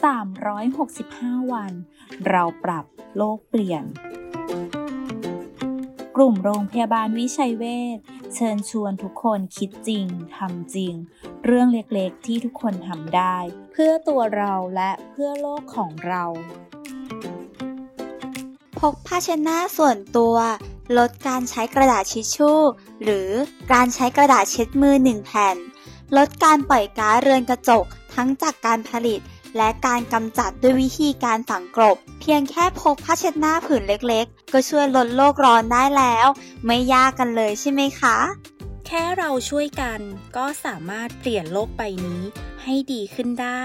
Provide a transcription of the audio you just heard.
365 วัน เราปรับโลกเปลี่ยน กลุ่มโรงพยาบาลวิชัยเวชเชิญชวนทุกคนคิดจริงทำจริง เรื่องเล็กๆที่ทุกคนทำได้ เพื่อตัวเราและเพื่อโลกของเรา พกผ้าชน้าส่วนตัว ลดการใช้กระดาษทิชชู่ หรือการใช้กระดาษเช็ดมือหนึ่งแผ่น ลดการปล่อยก๊าซเรือนกระจกทั้งจากการผลิต และการกำจัดด้วยวิธีการฝังกลบ เพียงแค่พกผ้าเช็ดหน้าผืนเล็กๆ ก็ช่วยลดโลกร้อนได้แล้ว ไม่ยากกันเลยใช่ไหมคะ แค่เราช่วยกันก็สามารถเปลี่ยนโลกใบนี้ให้ดีขึ้นได้